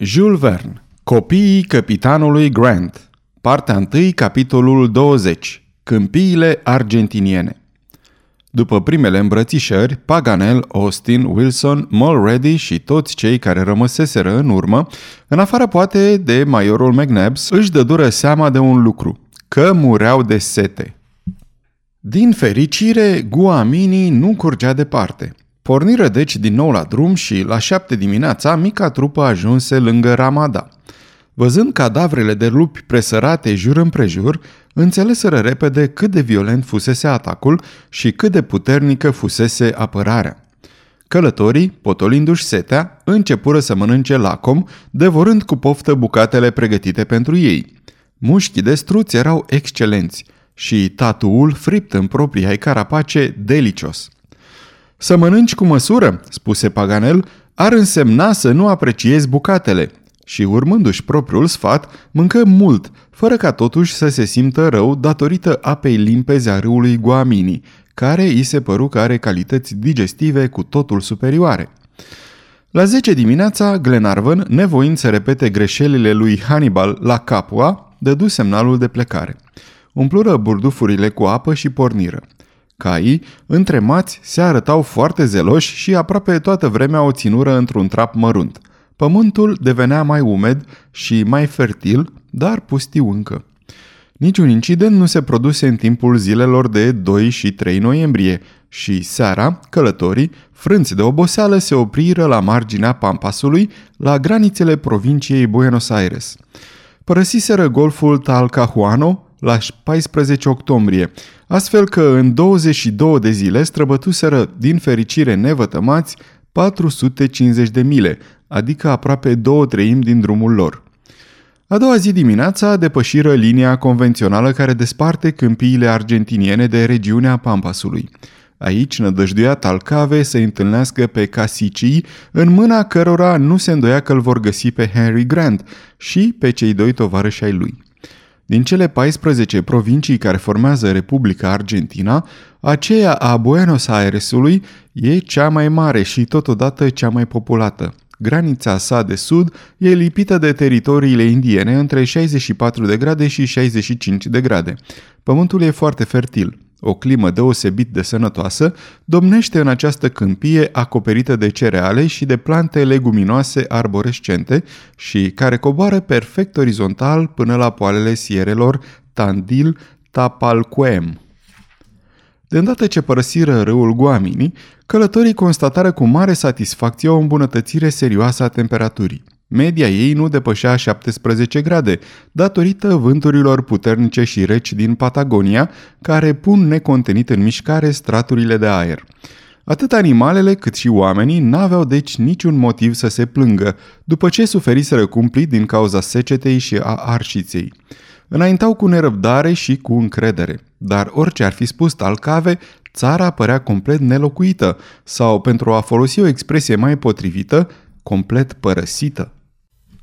Jules Verne Copiii capitanului Grant Partea 1, capitolul 20 Câmpiile argentiniene După primele îmbrățișări, Paganel, Austin, Wilson, Mulready și toți cei care rămăseseră în urmă, în afară poate de majorul McNabbs, își dădură seama de un lucru, că mureau de sete. Din fericire, Guamini nu curgea departe. Porniră deci din nou la drum și, la șapte dimineața, mica trupă ajunse lângă Ramada. Văzând cadavrele de lupi presărate jur împrejur, înțeleseră repede cât de violent fusese atacul și cât de puternică fusese apărarea. Călătorii, potolindu-și setea, începură să mănânce lacom, devorând cu poftă bucatele pregătite pentru ei. Mușchii de struți erau excelenți și tatuul fript în propria carapace delicios. Să mănânci cu măsură, spuse Paganel, ar însemna să nu apreciezi bucatele. Și urmându-și propriul sfat, mâncă mult, fără ca totuși să se simtă rău datorită apei limpezi a râului Guamini, care îi se păru că are calități digestive cu totul superioare. La 10 dimineața, Glenarvan, nevoind să repete greșelile lui Hannibal la Capua, dădu semnalul de plecare. Umplură burdufurile cu apă și porniră. Caii, întremați, se arătau foarte zeloși și aproape toată vremea o ținură într-un trap mărunt. Pământul devenea mai umed și mai fertil, dar pustiu încă. Niciun incident nu se produse în timpul zilelor de 2 și 3 noiembrie și seara, călătorii, frânți de oboseală, se opriră la marginea Pampasului, la granițele provinciei Buenos Aires. Părăsiseră golful Talcahuano, la 14 octombrie, astfel că în 22 de zile străbătuseră, din fericire nevătămați, 450 de mile, adică aproape două treimi din drumul lor. A doua zi dimineața depășiră linia convențională care desparte câmpiile argentiniene de regiunea Pampasului. Aici nădăjduia Talcave să întâlnească pe casicii, în mâna cărora nu se îndoia că îl vor găsi pe Henry Grant și pe cei doi tovarăși ai lui. Din cele 14 provincii care formează Republica Argentina, aceea a Buenos Airesului e cea mai mare și totodată cea mai populată. Granița sa de sud e lipită de teritoriile indiene între 64 de grade și 65 de grade. Pământul e foarte fertil. O climă deosebit de sănătoasă domnește în această câmpie acoperită de cereale și de plante leguminoase arborescente și care coboară perfect orizontal până la poalele sierelor Tandil Tapalquem. De îndată ce părăsiră râul Guamini, călătorii constatară cu mare satisfacție o îmbunătățire serioasă a temperaturii. Media ei nu depășea 17 grade, datorită vânturilor puternice și reci din Patagonia, care pun necontenit în mișcare straturile de aer. Atât animalele cât și oamenii n-aveau deci niciun motiv să se plângă, după ce suferiseră cumplit din cauza secetei și a arșiței. Înaintau cu nerăbdare și cu încredere, dar orice ar fi spus Talcave, țara părea complet nelocuită sau, pentru a folosi o expresie mai potrivită, complet părăsită.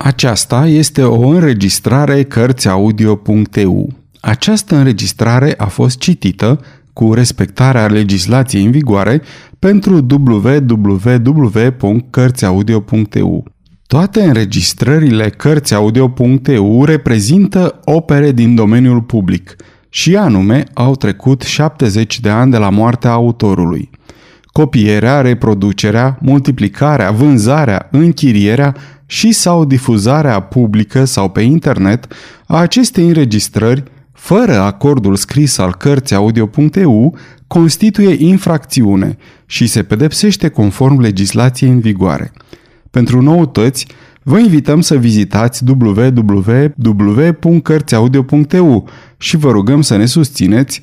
Aceasta este o înregistrare Cărțiaudio.eu. Această înregistrare a fost citită cu respectarea legislației în vigoare pentru www.cărțiaudio.eu. Toate înregistrările Cărțiaudio.eu reprezintă opere din domeniul public și anume au trecut 70 de ani de la moartea autorului. Copierea, reproducerea, multiplicarea, vânzarea, închirierea și sau difuzarea publică sau pe internet a acestei înregistrări, fără acordul scris al cărții audio.eu, constituie infracțiune și se pedepsește conform legislației în vigoare. Pentru noutăți, vă invităm să vizitați www.cărțiaudio.eu și vă rugăm să ne susțineți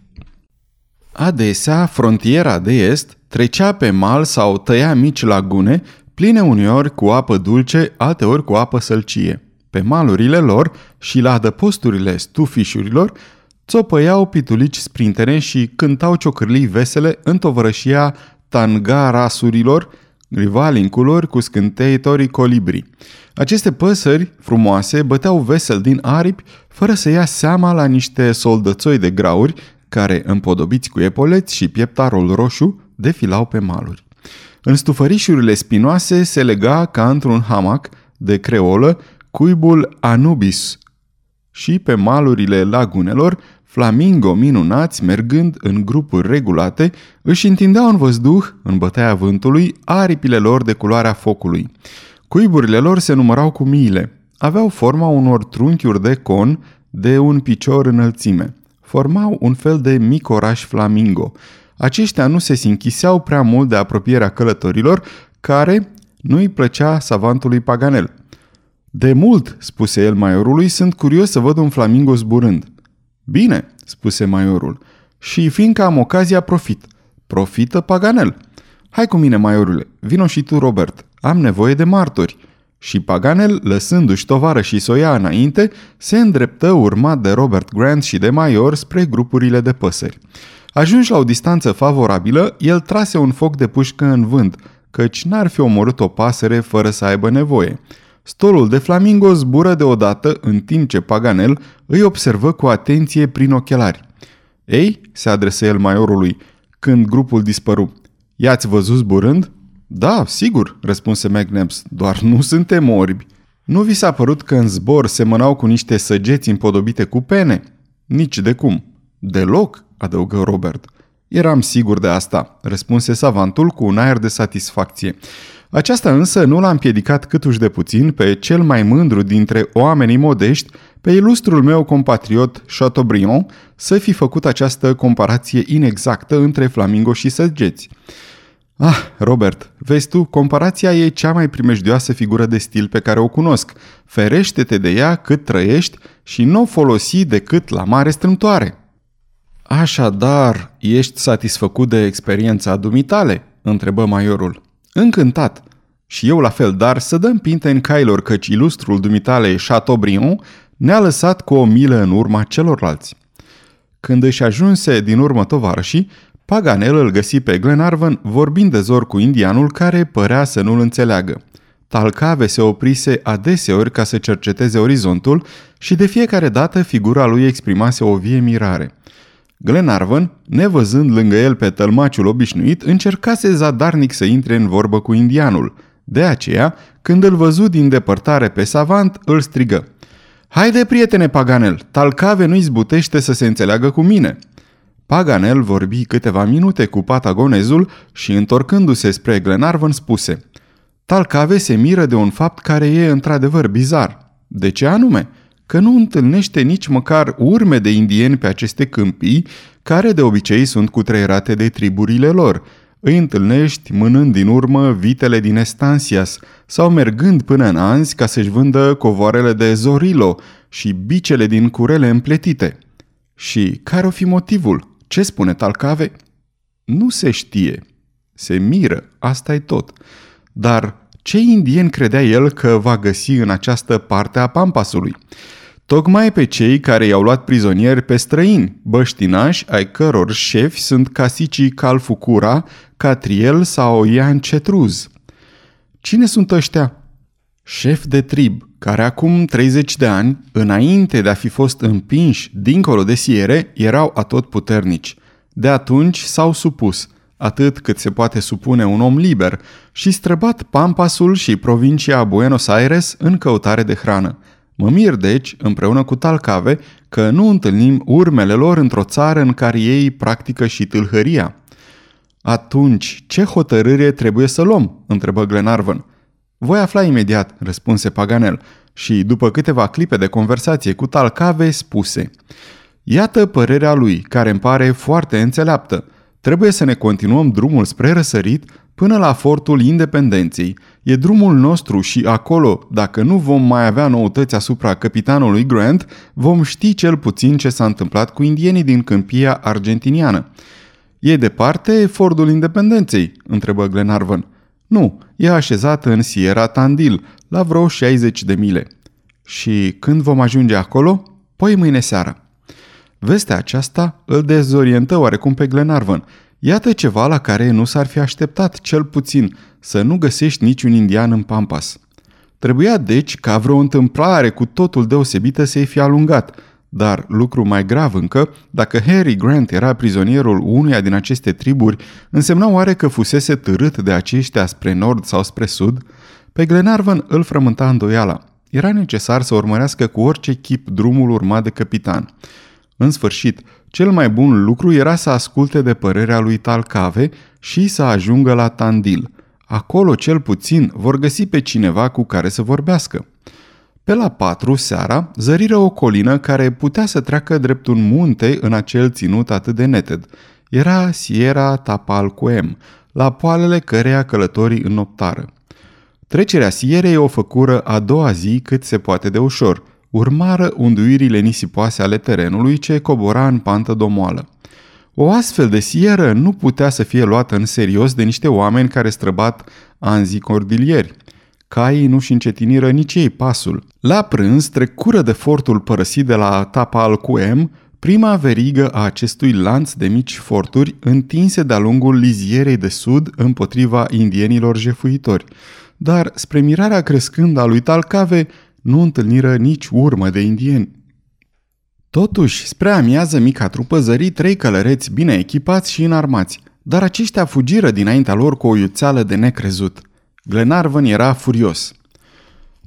Adesea, frontiera de est trecea pe mal sau tăia mici lagune pline uneori cu apă dulce, alteori cu apă sălcie. Pe malurile lor și la adăposturile stufișurilor țopăiau pitulici sprintere și cântau ciocârlii vesele în tovărășia tangarasurilor, rivali în culori cu scânteitorii colibri. Aceste păsări frumoase băteau vesel din aripi fără să ia seama la niște soldățoi de grauri care, împodobiți cu epoleți și pieptarul roșu, defilau pe maluri. În stufărișurile spinoase se lega ca într-un hamac de creolă cuibul Anubis și pe malurile lagunelor flamingo minunați, mergând în grupuri regulate, își întindeau în văzduh, în bătaia vântului, aripile lor de culoarea focului. Cuiburile lor se numărau cu miile. Aveau forma unor trunchiuri de con de un picior înălțime. Formau un fel de mic oraș flamingo. Aceștia nu se sinchiseau prea mult de apropierea călătorilor, care nu îi plăcea savantului Paganel. De mult, spuse el maiorului, sunt curios să văd un flamingo zburând. Bine, spuse maiorul, și fiindcă am ocazia, profit. Profită Paganel. Hai cu mine, maiorule, vino și tu, Robert. Am nevoie de martori. Și Paganel, lăsându-și tovară și soia înainte, se îndreptă urmat de Robert Grant și de Maior spre grupurile de păsări. Ajunși la o distanță favorabilă, el trase un foc de pușcă în vânt, căci n-ar fi omorât o pasăre fără să aibă nevoie. Stolul de flamingo zbură deodată în timp ce Paganel îi observă cu atenție prin ochelari. Ei, se adresă el maiorului, când grupul dispăru. I-ați văzut zburând? Da, sigur, răspunse McNabbs, doar nu suntem orbi. Nu vi s-a părut că în zbor semănau cu niște săgeți împodobite cu pene? Nici de cum. Deloc, adăugă Robert. Eram sigur de asta, răspunse savantul cu un aer de satisfacție. Aceasta însă nu l-a împiedicat câtuși de puțin pe cel mai mândru dintre oamenii modești, pe ilustrul meu compatriot Chateaubriand, să fi făcut această comparație inexactă între flamingo și săgeți. Ah, Robert, vezi tu, comparația e cea mai primejdioasă figură de stil pe care o cunosc. Ferește-te de ea cât trăiești și nu o folosi decât la mare strâmtoare. Așadar, ești satisfăcut de experiența dumitale? întrebă maiorul. Încântat. Și eu la fel, dar să dăm pinte în cailor căci ilustrul dumitale Chateaubriand ne-a lăsat cu o milă în urma celorlalți. Când își ajunse din urmă tovarășii, Paganel îl găsi pe Glenarvan vorbind de zor cu indianul care părea să nu-l înțeleagă. Talcave se oprise adeseori ca să cerceteze orizontul și de fiecare dată figura lui exprimase o vie mirare – Glenarvan, nevăzând lângă el pe tălmaciul obișnuit, încercase zadarnic să intre în vorbă cu indianul. De aceea, când îl văzu din depărtare pe savant, îl strigă. Haide, prietene Paganel, Talcave nu-i zbutește să se înțeleagă cu mine!" Paganel vorbi câteva minute cu patagonezul și, întorcându-se spre Glenarvan, spuse Talcave se miră de un fapt care e într-adevăr bizar. De ce anume?" că nu întâlnește nici măcar urme de indieni pe aceste câmpii, care de obicei sunt cutreierate de triburile lor. Îi întâlnești mânând din urmă vitele din Estansias sau mergând până în Anzi ca să-și vândă covoarele de Zorilo și bicele din curele împletite. Și care o fi motivul? Ce spune Talcave? Nu se știe. Se miră, asta e tot. Dar ce indien credea el că va găsi în această parte a Pampasului? tocmai pe cei care i-au luat prizonieri pe străini, băștinași ai căror șefi sunt casicii Calfucura, Catriel sau Ian Cetruz. Cine sunt ăștia? Șef de trib, care acum 30 de ani, înainte de a fi fost împinși dincolo de siere, erau atot puternici. De atunci s-au supus, atât cât se poate supune un om liber, și străbat Pampasul și provincia Buenos Aires în căutare de hrană – Mă mir, deci, împreună cu Talcave, că nu întâlnim urmele lor într-o țară în care ei practică și tâlhăria. Atunci, ce hotărâre trebuie să luăm?" întrebă Glenarvan. Voi afla imediat," răspunse Paganel și, după câteva clipe de conversație cu Talcave, spuse Iată părerea lui, care îmi pare foarte înțeleaptă. Trebuie să ne continuăm drumul spre răsărit până la fortul independenței. E drumul nostru și acolo, dacă nu vom mai avea noutăți asupra capitanului Grant, vom ști cel puțin ce s-a întâmplat cu indienii din câmpia argentiniană. E departe fortul independenței?" întrebă Glenarvan. Nu, e așezat în Sierra Tandil, la vreo 60 de mile. Și când vom ajunge acolo? Păi mâine seara. Vestea aceasta îl dezorientă oarecum pe Glenarvan. Iată ceva la care nu s-ar fi așteptat, cel puțin, să nu găsești niciun indian în Pampas. Trebuia deci ca vreo întâmplare cu totul deosebită să-i fie alungat, dar lucru mai grav încă, dacă Harry Grant era prizonierul unuia din aceste triburi, însemna oare că fusese târât de aceștia spre nord sau spre sud? Pe Glenarvan îl frământa îndoiala. Era necesar să urmărească cu orice chip drumul urmat de capitan. În sfârșit, cel mai bun lucru era să asculte de părerea lui Talcave și să ajungă la Tandil. Acolo, cel puțin, vor găsi pe cineva cu care să vorbească. Pe la patru seara, zăriră o colină care putea să treacă drept un munte în acel ținut atât de neted. Era Sierra Tapalcuem, la poalele căreia călătorii înnoptară. Trecerea Sierei o făcură a doua zi cât se poate de ușor – urmară unduirile nisipoase ale terenului ce cobora în pantă domoală. O astfel de sieră nu putea să fie luată în serios de niște oameni care străbat anzii cordilieri. Caii nu-și încetiniră nici ei pasul. La prânz trecură de fortul părăsit de la Tapa al Cuem, prima verigă a acestui lanț de mici forturi întinse de-a lungul lizierei de sud împotriva indienilor jefuitori. Dar, spre mirarea crescând a lui Talcave, nu întâlniră nici urmă de indieni. Totuși, spre amiază, mica trupă zări trei călăreți bine echipați și înarmați, dar aceștia fugiră dinaintea lor cu o iuțeală de necrezut. Glenarvan era furios.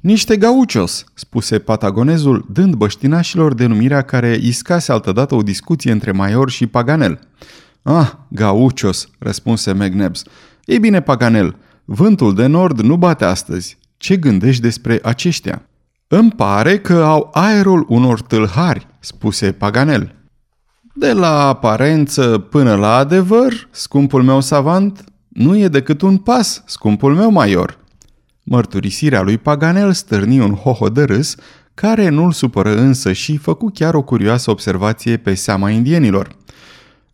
Niște gauchos, spuse patagonezul, dând băștinașilor denumirea care iscase altădată o discuție între Maior și Paganel. Ah, gauchos, răspunse McNabs. Ei bine, Paganel, vântul de nord nu bate astăzi. Ce gândești despre aceștia? Îmi pare că au aerul unor tâlhari, spuse Paganel. De la aparență până la adevăr, scumpul meu savant, nu e decât un pas, scumpul meu major. Mărturisirea lui Paganel stârni un hoho de râs, care nu-l supără însă și făcu chiar o curioasă observație pe seama indienilor.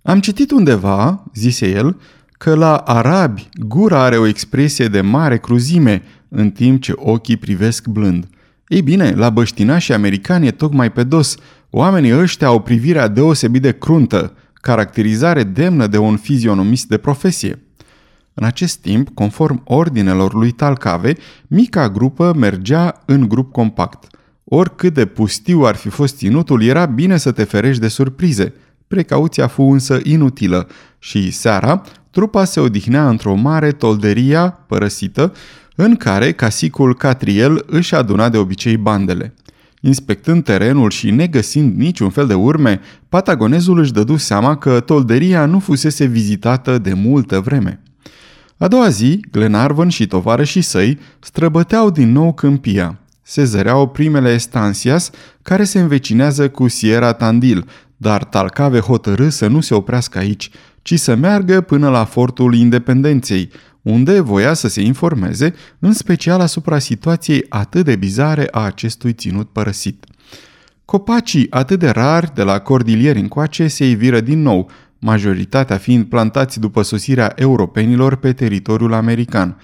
Am citit undeva, zise el, că la arabi gura are o expresie de mare cruzime, în timp ce ochii privesc blând – ei bine, la băștinașii americani e tocmai pe dos. Oamenii ăștia au privirea deosebit de cruntă, caracterizare demnă de un fizionomist de profesie. În acest timp, conform ordinelor lui Talcave, mica grupă mergea în grup compact. Oricât de pustiu ar fi fost ținutul, era bine să te ferești de surprize. Precauția fu însă inutilă și seara, trupa se odihnea într-o mare tolderia părăsită, în care casicul Catriel își aduna de obicei bandele. Inspectând terenul și negăsind niciun fel de urme, patagonezul își dădu seama că tolderia nu fusese vizitată de multă vreme. A doua zi, Glenarvan și tovarășii săi străbăteau din nou câmpia. Se zăreau primele estansias care se învecinează cu Sierra Tandil, dar Talcave hotărâ să nu se oprească aici, ci să meargă până la fortul Independenței, unde voia să se informeze, în special asupra situației atât de bizare a acestui ținut părăsit. Copacii atât de rari de la cordilieri încoace se iviră din nou, majoritatea fiind plantați după sosirea europenilor pe teritoriul american.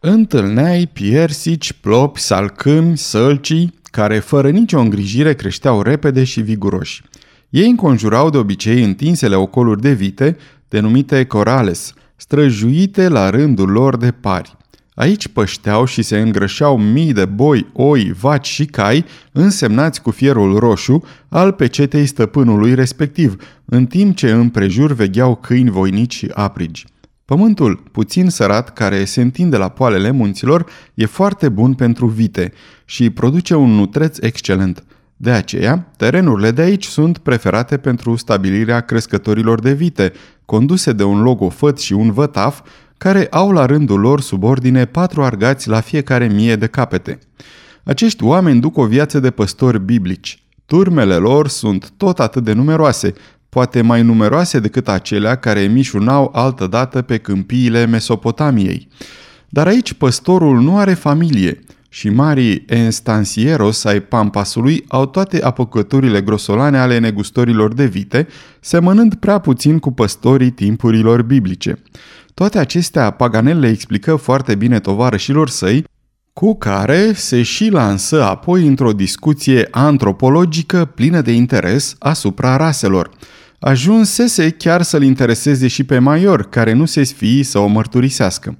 Întâlneai piersici, plopi, salcâmi, sălcii, care fără nicio îngrijire creșteau repede și viguroși. Ei înconjurau de obicei întinsele ocoluri de vite, denumite corales, străjuite la rândul lor de pari. Aici pășteau și se îngrășeau mii de boi, oi, vaci și cai, însemnați cu fierul roșu al pecetei stăpânului respectiv, în timp ce împrejur vegheau câini voinici și aprigi. Pământul, puțin sărat, care se întinde la poalele munților, e foarte bun pentru vite și produce un nutreț excelent. De aceea, terenurile de aici sunt preferate pentru stabilirea crescătorilor de vite, conduse de un logofăt și un vătaf, care au la rândul lor subordine patru argați la fiecare mie de capete. Acești oameni duc o viață de păstori biblici. Turmele lor sunt tot atât de numeroase, poate mai numeroase decât acelea care mișunau altădată pe câmpiile Mesopotamiei. Dar aici păstorul nu are familie și marii enstansieros ai Pampasului au toate apucăturile grosolane ale negustorilor de vite, semănând prea puțin cu păstorii timpurilor biblice. Toate acestea Paganel le explică foarte bine tovarășilor săi, cu care se și lansă apoi într-o discuție antropologică plină de interes asupra raselor. Ajunsese chiar să-l intereseze și pe Maior, care nu se sfii să o mărturisească.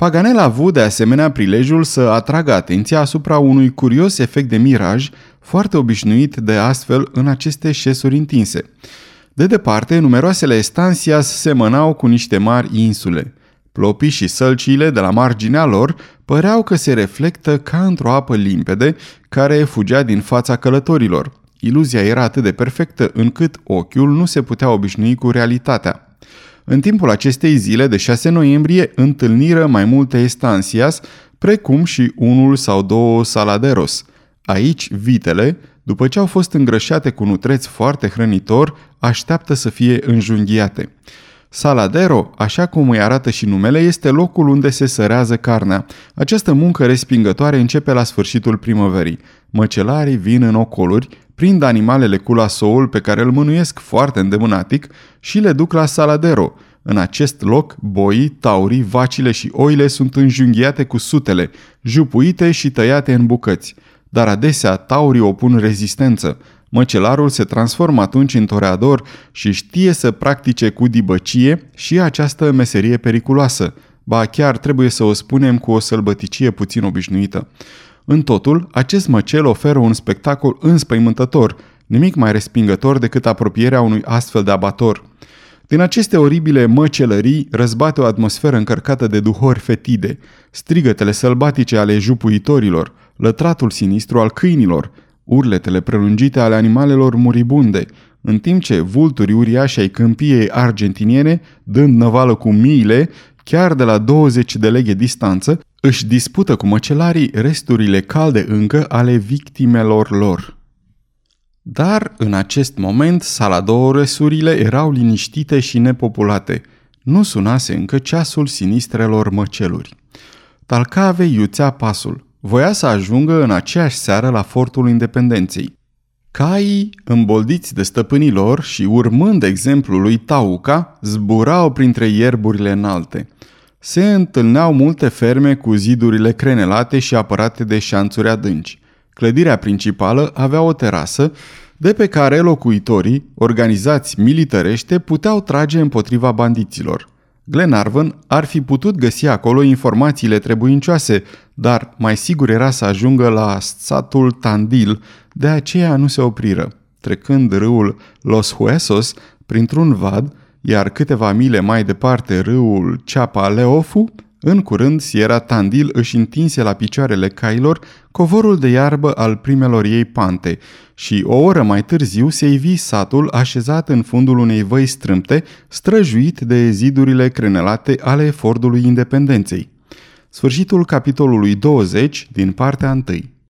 Paganel a avut de asemenea prilejul să atragă atenția asupra unui curios efect de miraj, foarte obișnuit de astfel în aceste șesuri întinse. De departe, numeroasele estancias semănau cu niște mari insule. Plopii și sălciile de la marginea lor păreau că se reflectă ca într-o apă limpede care fugea din fața călătorilor. Iluzia era atât de perfectă încât ochiul nu se putea obișnui cu realitatea. În timpul acestei zile de 6 noiembrie întâlniră mai multe estancias, precum și unul sau două saladeros. Aici, vitele, după ce au fost îngrășate cu nutreți foarte hrănitor, așteaptă să fie înjunghiate. Saladero, așa cum îi arată și numele, este locul unde se sărează carnea. Această muncă respingătoare începe la sfârșitul primăverii. Măcelarii vin în ocoluri, prind animalele cu lasoul pe care îl mânuiesc foarte îndemânatic și le duc la Saladero. În acest loc, boii, taurii, vacile și oile sunt înjunghiate cu sutele, jupuite și tăiate în bucăți. Dar adesea taurii opun rezistență. Măcelarul se transformă atunci în toreador și știe să practice cu dibăcie și această meserie periculoasă. Ba chiar trebuie să o spunem cu o sălbăticie puțin obișnuită. În totul, acest măcel oferă un spectacol înspăimântător, nimic mai respingător decât apropierea unui astfel de abator. Din aceste oribile măcelării răzbate o atmosferă încărcată de duhori fetide, strigătele sălbatice ale jupuitorilor, lătratul sinistru al câinilor, urletele prelungite ale animalelor muribunde, în timp ce vulturi uriași ai câmpiei argentiniene, dând năvală cu miile, chiar de la 20 de leghe distanță, își dispută cu măcelarii resturile calde încă ale victimelor lor. Dar, în acest moment, saladoresurile erau liniștite și nepopulate. Nu sunase încă ceasul sinistrelor măceluri. Talcave iuțea pasul. Voia să ajungă în aceeași seară la fortul independenței. Caii, îmboldiți de stăpânii lor și urmând exemplul lui Tauca, zburau printre ierburile înalte. Se întâlneau multe ferme cu zidurile crenelate și apărate de șanțuri adânci. Clădirea principală avea o terasă de pe care locuitorii, organizați militărește, puteau trage împotriva bandiților. Glenarvan ar fi putut găsi acolo informațiile trebuincioase, dar mai sigur era să ajungă la satul Tandil, de aceea nu se opriră. Trecând râul Los Huesos printr-un vad, iar câteva mile mai departe râul Ceapa Leofu, în curând, Sierra Tandil își întinse la picioarele cailor covorul de iarbă al primelor ei pante și o oră mai târziu se ivi satul așezat în fundul unei văi strâmte, străjuit de zidurile crenelate ale Fordului Independenței. Sfârșitul capitolului 20 din partea 1